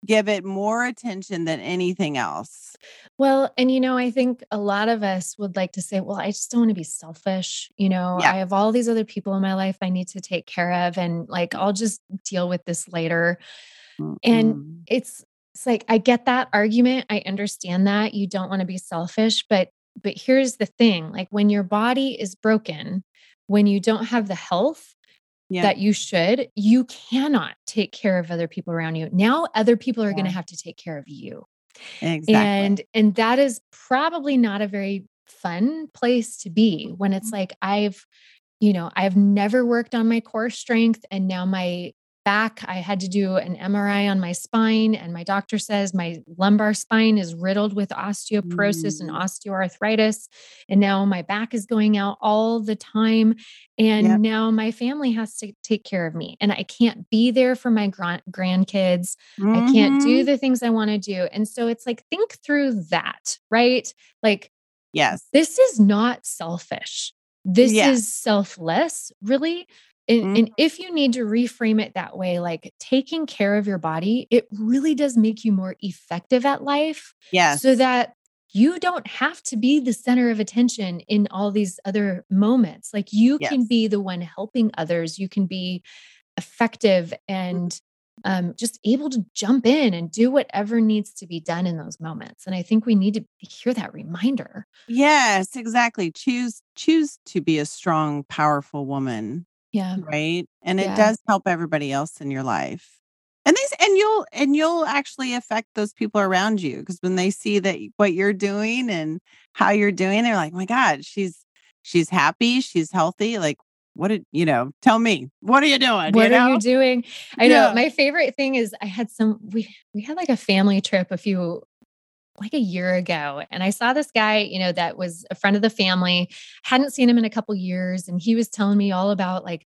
give it more attention than anything else. Well, and you know, I think a lot of us would like to say, well, I just don't want to be selfish. You know, yeah. I have all these other people in my life I need to take care of, and like, I'll just deal with this later. Mm-hmm. And it's, it's like, I get that argument. I understand that you don't want to be selfish, but, but here's the thing like, when your body is broken, when you don't have the health, yeah. that you should, you cannot take care of other people around you. Now other people are yeah. going to have to take care of you. Exactly. And and that is probably not a very fun place to be when it's mm-hmm. like I've you know, I've never worked on my core strength and now my back. I had to do an MRI on my spine, and my doctor says my lumbar spine is riddled with osteoporosis mm. and osteoarthritis. And now my back is going out all the time. And yep. now my family has to take care of me. And I can't be there for my gra- grandkids. Mm-hmm. I can't do mm-hmm. the things I want to do. And so it's like, think through that, right? Like, yes, this is not selfish. This yes. is selfless, really. And, mm-hmm. and, if you need to reframe it that way, like taking care of your body, it really does make you more effective at life. Yeah. So that you don't have to be the center of attention in all these other moments. Like you yes. can be the one helping others. You can be effective mm-hmm. and um, just able to jump in and do whatever needs to be done in those moments. And I think we need to hear that reminder. Yes, exactly. Choose choose to be a strong, powerful woman yeah. Right. And it does help everybody else in your life. And these and you'll and you'll actually affect those people around you because when they see that what you're doing and how you're doing, they're like, my God, she's she's happy, she's healthy. Like, what did you know? Tell me, what are you doing? What you are you doing? I yeah. know my favorite thing is I had some we we had like a family trip a few like a year ago and I saw this guy, you know, that was a friend of the family, hadn't seen him in a couple years and he was telling me all about like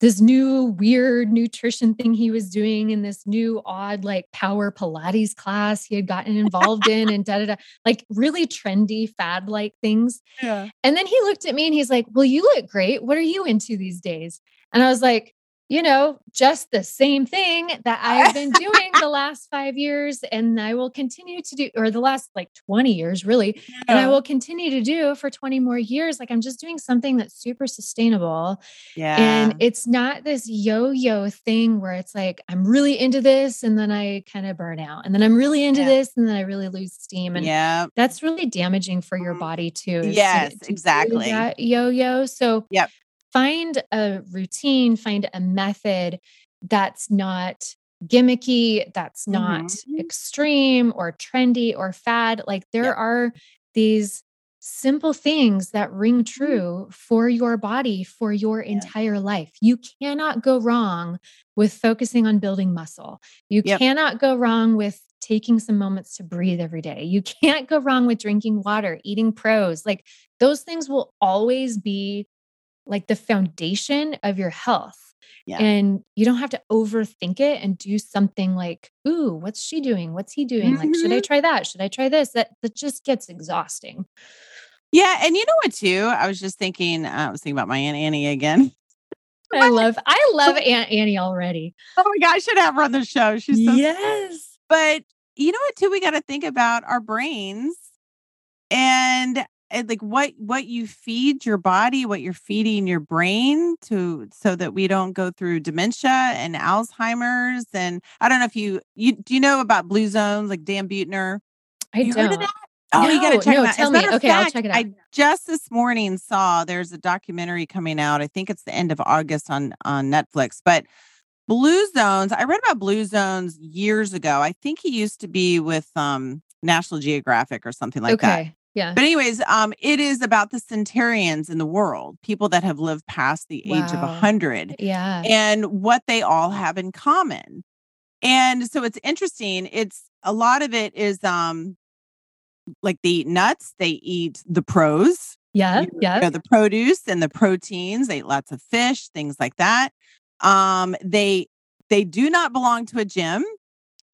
this new weird nutrition thing he was doing in this new odd like power pilates class he had gotten involved in and da da da like really trendy fad like things. Yeah. And then he looked at me and he's like, "Well, you look great. What are you into these days?" And I was like, you know, just the same thing that I've been doing the last five years and I will continue to do, or the last like 20 years, really. Yeah. And I will continue to do for 20 more years. Like I'm just doing something that's super sustainable. Yeah. And it's not this yo yo thing where it's like, I'm really into this and then I kind of burn out. And then I'm really into yeah. this and then I really lose steam. And yeah. that's really damaging for your mm-hmm. body too. Yes, to, to exactly. Yo yo. So, yep find a routine, find a method that's not gimmicky, that's not mm-hmm. extreme or trendy or fad. Like there yep. are these simple things that ring Mhm. true for your body for your Yeah. entire life. You cannot go wrong with focusing on building muscle. You Yep. cannot go wrong with taking some moments to breathe every day. You can't go wrong with drinking water, eating pros. Like those things will always be like the foundation of your health. Yeah. And you don't have to overthink it and do something like, ooh, what's she doing? What's he doing? Like, should I Mhm. try that? Should I try this? That that just gets exhausting. Yeah, and you know what too? I was just thinking, uh, I was thinking about my Aunt Annie again. I love I love Aunt Annie already. Oh my god, I should have her on the show. She's so Yes. But you know what too? We got to think about our brains and like what what you feed your body, what you're feeding your brain to so that we don't go through dementia and Alzheimer's and I don't know if you you do you know about blue zones like Dan Buettner? I You heard of don't. that? Oh, you got to check no, them out. Tell me. Okay, I'll check it out. I just this morning saw there's a documentary coming out. I think it's the end of August on on Netflix, but Blue Zones, I read about Blue Zones years ago. I think he used to be with um National Geographic or something like that. Yeah. But anyways, um it is about the centurions in the world, people that have lived past the age of Wow. 100 Yeah. and what they all have in common. And so it's interesting. It's a lot of it is um like they eat nuts, they eat the pros, Yeah. you know, Yeah. the produce and the proteins, they eat lots of fish, things like that. Um they they do not belong to a gym,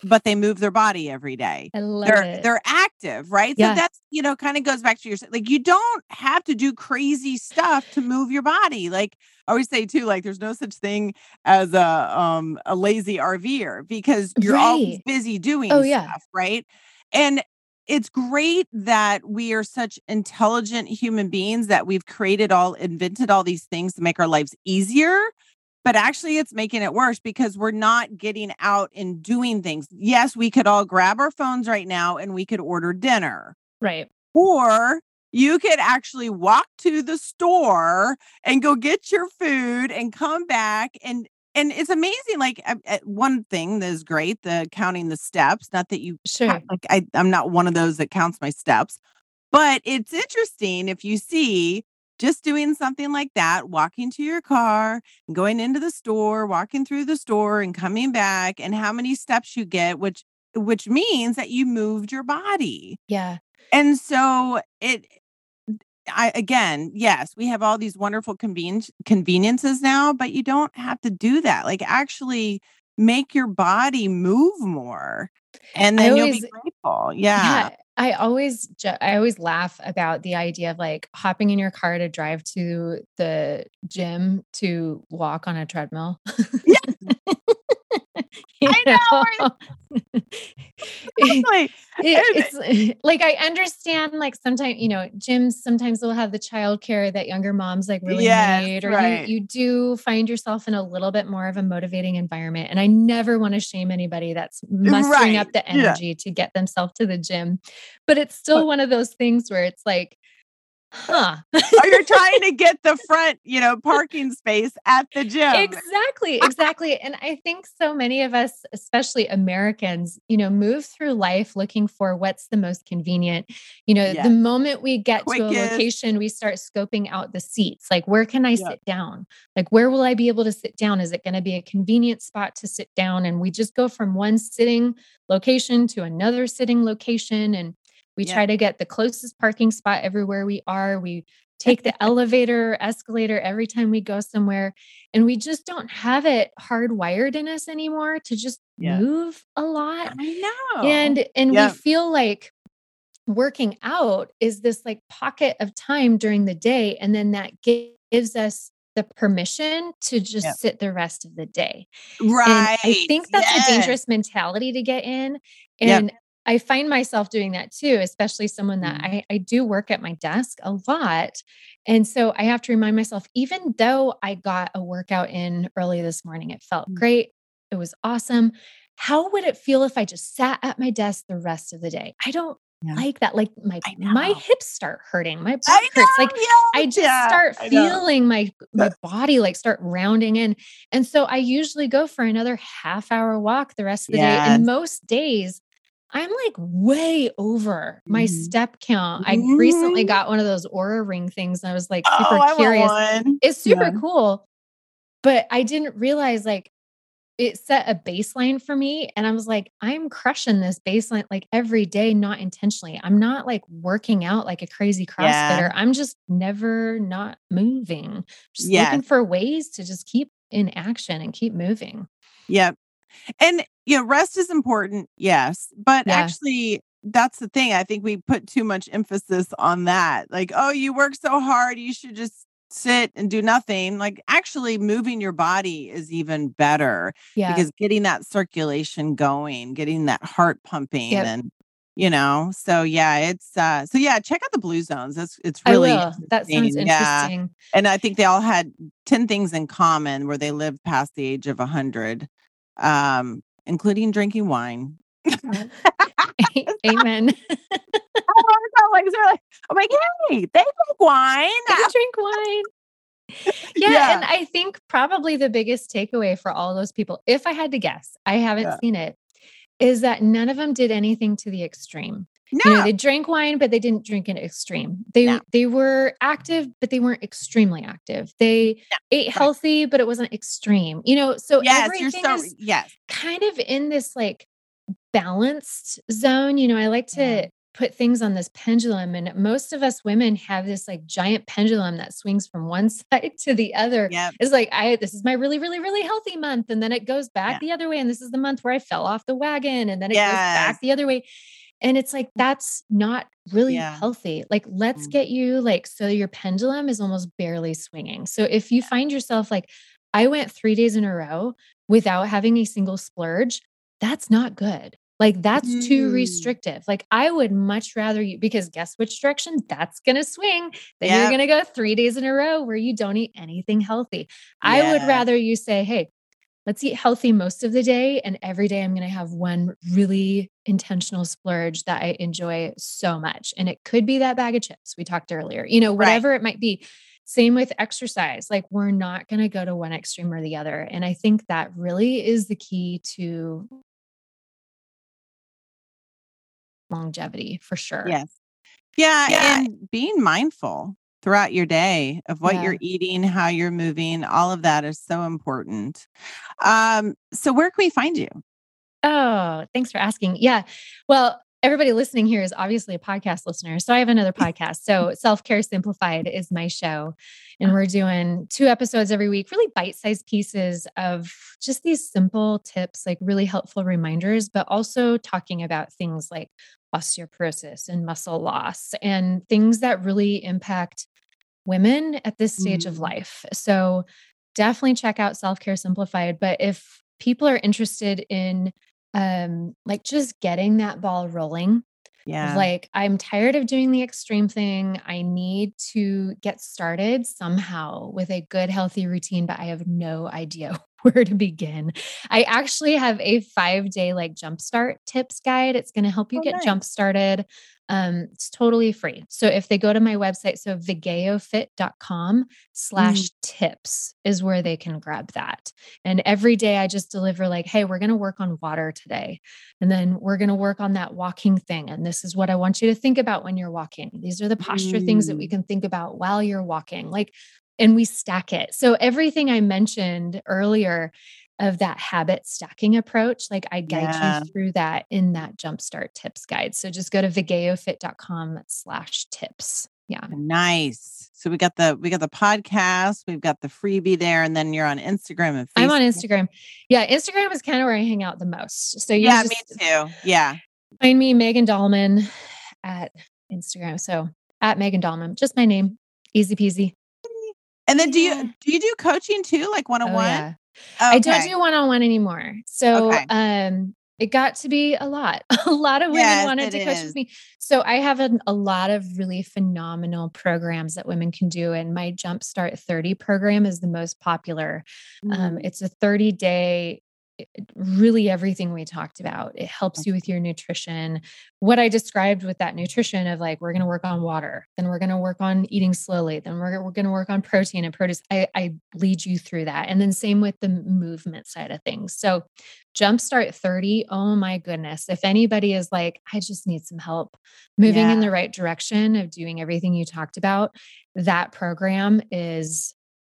but they move their body every day. I love They're it. they're active, right? Yeah. So that's you know kind of goes back to your like you don't have to do crazy stuff to move your body. Like I always say too, like there's no such thing as a um a lazy RVer because you're always busy doing Oh yeah. stuff, right? And it's great that we are such intelligent human beings that we've created all invented all these things to make our lives easier but actually it's making it worse because we're not getting out and doing things yes we could all grab our phones right now and we could order dinner Right. or you could actually walk to the store and go get your food and come back and and it's amazing like uh, uh, one thing that is great the counting the steps not that you Sure. count- like I, i'm not one of those that counts my steps but it's interesting if you see just doing something like that walking to your car going into the store walking through the store and coming back and how many steps you get which which means that you moved your body Yeah. and so it I again, yes, we have all these wonderful conven- conveniences now, but you don't have to do that. Like actually make your body move more and then you'll be grateful. Yeah. Yeah, I always I always laugh about the idea of like hopping in your car to drive to the gym to walk on a treadmill. Yeah. I know, know? It- it's eh, like I understand like sometimes you know gyms sometimes will have the childcare that younger moms like really Yes, need or right. you you do find yourself in a little bit more of a motivating environment and I never want to shame anybody that's mustering up Right, the yeah. energy to get themselves to the gym but it's still But- one of those things where it's like huh or you're trying to get the front, you know, parking space at the gym. Exactly, exactly. And I think so many of us, especially Americans, you know, move through life looking for what's the most convenient. You know, Yes. the moment we get to a location, we start scoping out the seats. Like, where can I Yeah. sit down? Like, where will I be able to sit down? Is it going to be a convenient spot to sit down? And we just go from one sitting location to another sitting location. And we Yeah. try to get the closest parking spot everywhere we are. We take the elevator, escalator every time we go somewhere. And we just don't have it hardwired in us anymore to just Yeah. move a lot. I know. And and Yeah. we feel like working out is this like pocket of time during the day. And then that gives us the permission to just Yep. sit the rest of the day. right. And I think that's yes. a dangerous mentality to get in. Yep. I find myself doing that too, especially someone that Mm. I, I do work at my desk a lot. And so I have to remind myself, even though I got a workout in early this morning, it felt Mm. great. It was awesome. How would it feel if I just sat at my desk the rest of the day? I don't Yeah. like that. Like my my hips start hurting, my back I hurts. Like yeah, I just yeah, start I feeling my my body like start rounding in. And so I usually go for another half hour walk the rest of the day. And most days I'm like way over my Mhm. step count. I recently Mhm. got one of those Oura ring things and I was like Oh, super want curious. It's super Yeah. cool. But I didn't realize like it set a baseline for me. And I was like, I'm crushing this baseline like every day, not intentionally. I'm not like working out like a crazy Yeah. CrossFitter. I'm just never not moving, just Yes. looking for ways to just keep in action and keep moving. Yep. And you know, rest is important, yes. But Yeah. actually, that's the thing. I think we put too much emphasis on that. Like, oh, you work so hard, you should just sit and do nothing. Like, actually, moving your body is even better Yeah. because getting that circulation going, getting that heart pumping, Yep. and you know, so yeah, it's uh, so yeah, check out the blue zones. That's it's really. That sounds interesting. Yeah. And I think they all had 10 things in common where they lived past the age of 100, um, including drinking wine. Amen. I love that, like, I'm like, hey, they drink wine. I drink wine. Yeah, and I think probably the biggest takeaway for all those people, if I had to guess, I haven't Yeah. seen it, is that none of them did anything to the extreme. No, You know, they drank wine, but they didn't drink it extreme. They No. they were active, but they weren't extremely active. They ate healthy, but it wasn't extreme. You know, so yes, you're everything so is yes, kind of in this like balanced zone. You know, I like to Yeah. put things on this pendulum, and most of us women have this like giant pendulum that swings from one side to the other. yep, It's like I this is my really, really, really healthy month. And then it goes back the other way. And this is the month where I fell off the wagon. And then it goes back the other way. And it's like that's not really Yeah. healthy. Like, let's Mm. get you like so your pendulum is almost barely swinging. So if you find yourself like, I went three days in a row without having a single splurge, that's not good. Like that's too Mm. restrictive. Like I would much rather you because guess which direction that's gonna swing. Then Yep. you're gonna go three days in a row where you don't eat anything healthy. I would rather you say, hey, let's eat healthy most of the day. And every day I'm going to have one really intentional splurge that I enjoy so much. And it could be that bag of chips we talked earlier, you know, Right. whatever it might be. Same with exercise. Like we're not going to go to one extreme or the other. And I think that really is the key to longevity for sure. yes, yeah, Yeah. and being mindful throughout your day of what Yeah. you're eating, how you're moving, all of that is so important. Um, so where can we find you? Oh, thanks for asking. Yeah. Well, everybody listening here is obviously a podcast listener. So I have another podcast. So Self Care Simplified is my show. And we're doing two episodes every week, really bite sized pieces of just these simple tips, like really helpful reminders, but also talking about things like osteoporosis and muscle loss and things that really impact women at this stage of Mm. life. So definitely check out Self Care Simplified. But if people are interested in um like just getting that ball rolling Yeah. like i'm tired of doing the extreme thing i need to get started somehow with a good healthy routine but i have no idea where to begin i actually have a five day like jumpstart tips guide it's going to help you Oh, get nice. jump started um it's totally free so if they go to my website so vigeofit.com slash tips is where they can grab that and every day I just deliver, like, hey, we're going to work on water today. And then we're going to work on that walking thing. And this is what I want you to think about when you're walking. These are the posture things that we Mm. can think about while you're walking. Like, and we stack it. So everything I mentioned earlier of that habit stacking approach, like I guide Yeah. you through that in that jumpstart tips guide. So just go to vigeofit.com slash tips. Yeah. Nice. So we got the we got the podcast, we've got the freebie there, and then you're on Instagram and Facebook. I'm on Instagram. Yeah. Instagram is kind of where I hang out the most. So Yeah, just, me too. Yeah. Find me, Megan Dahlman, at Instagram. So at Megan Dahlman, just my name, easy peasy. And then do you do you do coaching too, like one on one? Yeah. I don't do one on one anymore. So Okay. um, it got to be a lot. A lot of women Yes, wanted to coach is. with me. So I have an, a lot of really phenomenal programs that women can do. And my Jumpstart 30 program is the most popular. Um, Mm. it's a 30 day really everything we talked about. It helps you with your nutrition. What I described with that nutrition of like, we're going to work on water, then we're going to work on eating slowly, then we're, we're going to work on protein and produce. I, I lead you through that. And then same with the movement side of things. So, Jumpstart 30, oh my goodness. If anybody is like, I just need some help moving yeah. in the right direction of doing everything you talked about, that program is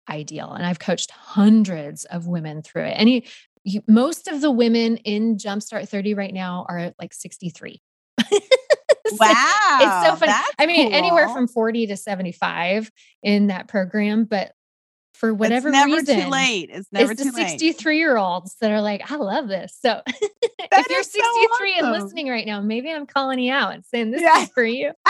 ideal. And I've coached hundreds of women through it. Any you, most of the women in Jumpstart 30 right now are like 63. wow. it's so funny. I mean, cool. anywhere from 40 to 75 in that program, but for whatever it's never reason. too late. It's never it's the 63 year olds that are like, I love this. So if you're 63 so awesome. and listening right now, maybe I'm calling you out and saying this yeah. is for you.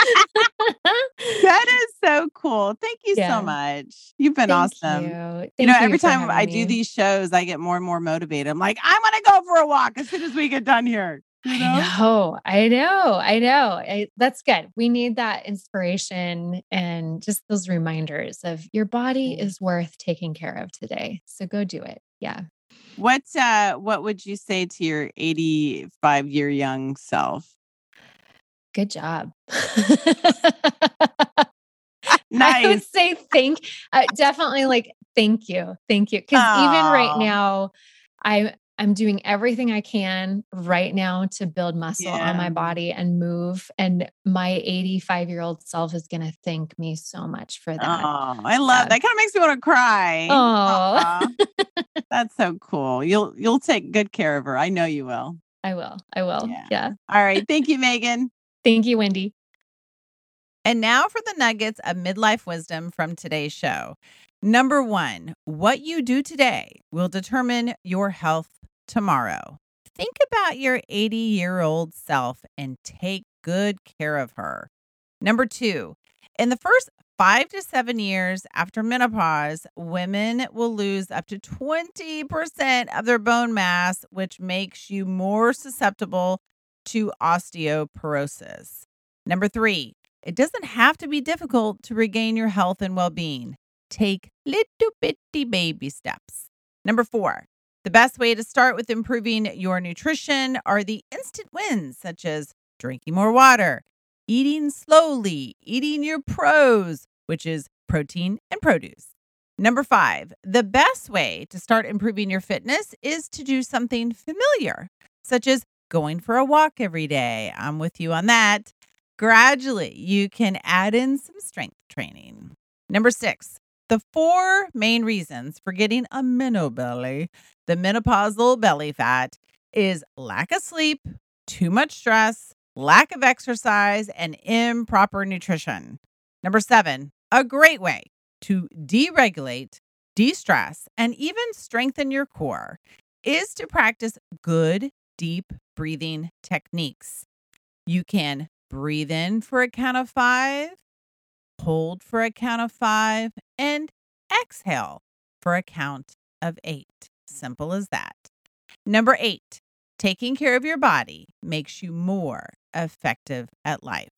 that is so cool. Thank you yeah. so much. You've been Thank awesome. You, you know, every time I me. do these shows, I get more and more motivated. I'm like, I'm going to go for a walk as soon as we get done here. You know? I know, I know, I know. I, that's good. We need that inspiration and just those reminders of your body is worth taking care of today. So go do it. Yeah. What uh what would you say to your 85 year young self? Good job. nice. I would say thank uh, definitely like thank you. Thank you. Cuz even right now I I'm doing everything I can right now to build muscle yeah. on my body and move. And my 85 year old self is going to thank me so much for that. Oh, I love yeah. that. Kind of makes me want to cry. Oh, that's so cool. You'll you'll take good care of her. I know you will. I will. I will. Yeah. yeah. All right. Thank you, Megan. Thank you, Wendy. And now for the nuggets of midlife wisdom from today's show. Number one, what you do today will determine your health tomorrow. Think about your 80 year old self and take good care of her. Number two, in the first five to seven years after menopause, women will lose up to 20% of their bone mass, which makes you more susceptible to osteoporosis. Number three, it doesn't have to be difficult to regain your health and well being. Take little bitty baby steps. Number four, the best way to start with improving your nutrition are the instant wins, such as drinking more water, eating slowly, eating your pros, which is protein and produce. Number five, the best way to start improving your fitness is to do something familiar, such as going for a walk every day. I'm with you on that. Gradually, you can add in some strength training. Number six, the four main reasons for getting a meno belly, the menopausal belly fat, is lack of sleep, too much stress, lack of exercise, and improper nutrition. Number seven, a great way to deregulate, de stress, and even strengthen your core is to practice good, deep breathing techniques. You can breathe in for a count of five, hold for a count of five, and exhale for a count of eight. Simple as that. Number eight, taking care of your body makes you more effective at life.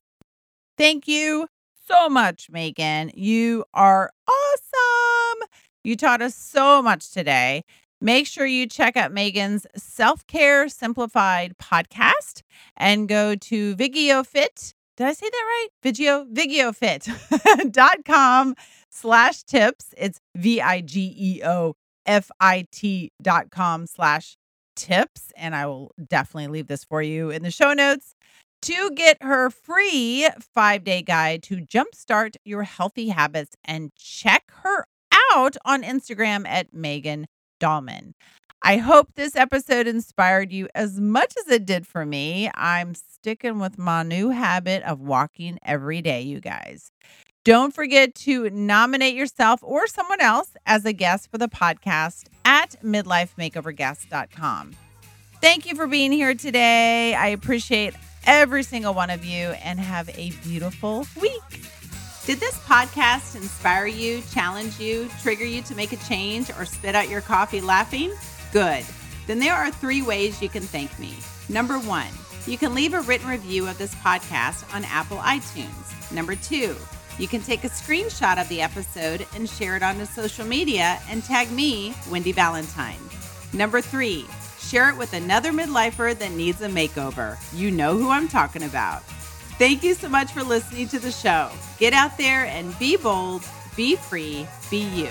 Thank you so much, Megan. You are awesome. You taught us so much today. Make sure you check out Megan's Self Care Simplified podcast and go to Vigeo Fit did I say that right? Vigeo, vigeofit.com slash tips. It's V I G E O F I T dot com slash tips. And I will definitely leave this for you in the show notes to get her free five day guide to jumpstart your healthy habits and check her out on Instagram at Megan Dahlman. I hope this episode inspired you as much as it did for me. I'm sticking with my new habit of walking every day, you guys. Don't forget to nominate yourself or someone else as a guest for the podcast at midlifemakeoverguest.com. Thank you for being here today. I appreciate every single one of you and have a beautiful week. Did this podcast inspire you, challenge you, trigger you to make a change, or spit out your coffee laughing? Good. Then there are three ways you can thank me. Number one, you can leave a written review of this podcast on Apple iTunes. Number two, you can take a screenshot of the episode and share it onto social media and tag me, Wendy Valentine. Number three, Share it with another midlifer that needs a makeover. You know who I'm talking about. Thank you so much for listening to the show. Get out there and be bold, be free, be you.